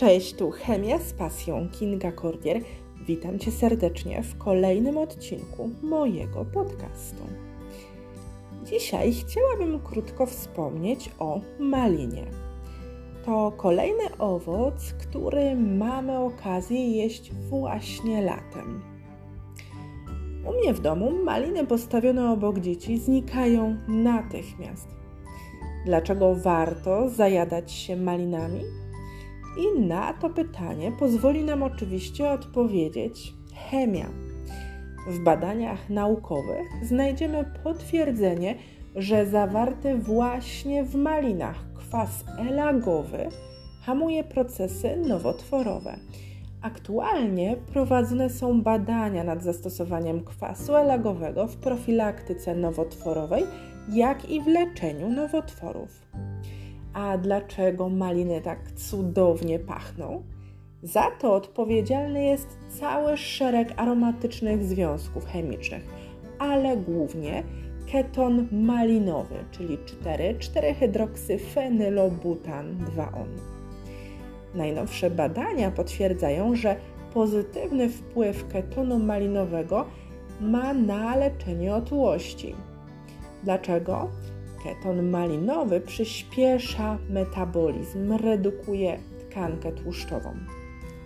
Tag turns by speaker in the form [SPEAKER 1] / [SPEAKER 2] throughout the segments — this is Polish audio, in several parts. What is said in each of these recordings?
[SPEAKER 1] Cześć, tu Chemia z pasją Kinga Kordier. Witam Cię serdecznie w kolejnym odcinku mojego podcastu. Dzisiaj chciałabym krótko wspomnieć o malinie. To kolejny owoc, który mamy okazję jeść właśnie latem. U mnie w domu maliny postawione obok dzieci znikają natychmiast. Dlaczego warto zajadać się malinami? I na to pytanie pozwoli nam oczywiście odpowiedzieć chemia. W badaniach naukowych znajdziemy potwierdzenie, że zawarty właśnie w malinach kwas elagowy hamuje procesy nowotworowe. Aktualnie prowadzone są badania nad zastosowaniem kwasu elagowego w profilaktyce nowotworowej, jak i w leczeniu nowotworów. A dlaczego maliny tak cudownie pachną? Za to odpowiedzialny jest cały szereg aromatycznych związków chemicznych, ale głównie keton malinowy, czyli 4,4-hydroksyfenylobutan-2-on. Najnowsze badania potwierdzają, że pozytywny wpływ ketonu malinowego ma na leczenie otyłości. Dlaczego? Keton malinowy przyspiesza metabolizm, redukuje tkankę tłuszczową.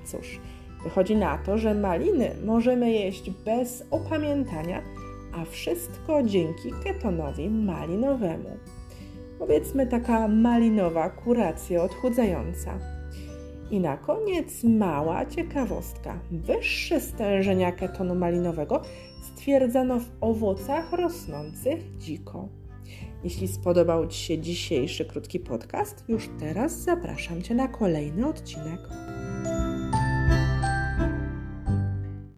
[SPEAKER 1] Cóż, wychodzi na to, że maliny możemy jeść bez opamiętania, a wszystko dzięki ketonowi malinowemu. Powiedzmy taka malinowa kuracja odchudzająca. I na koniec mała ciekawostka. Wyższe stężenia ketonu malinowego stwierdzano w owocach rosnących dziko. Jeśli spodobał Ci się dzisiejszy krótki podcast, już teraz zapraszam Cię na kolejny odcinek.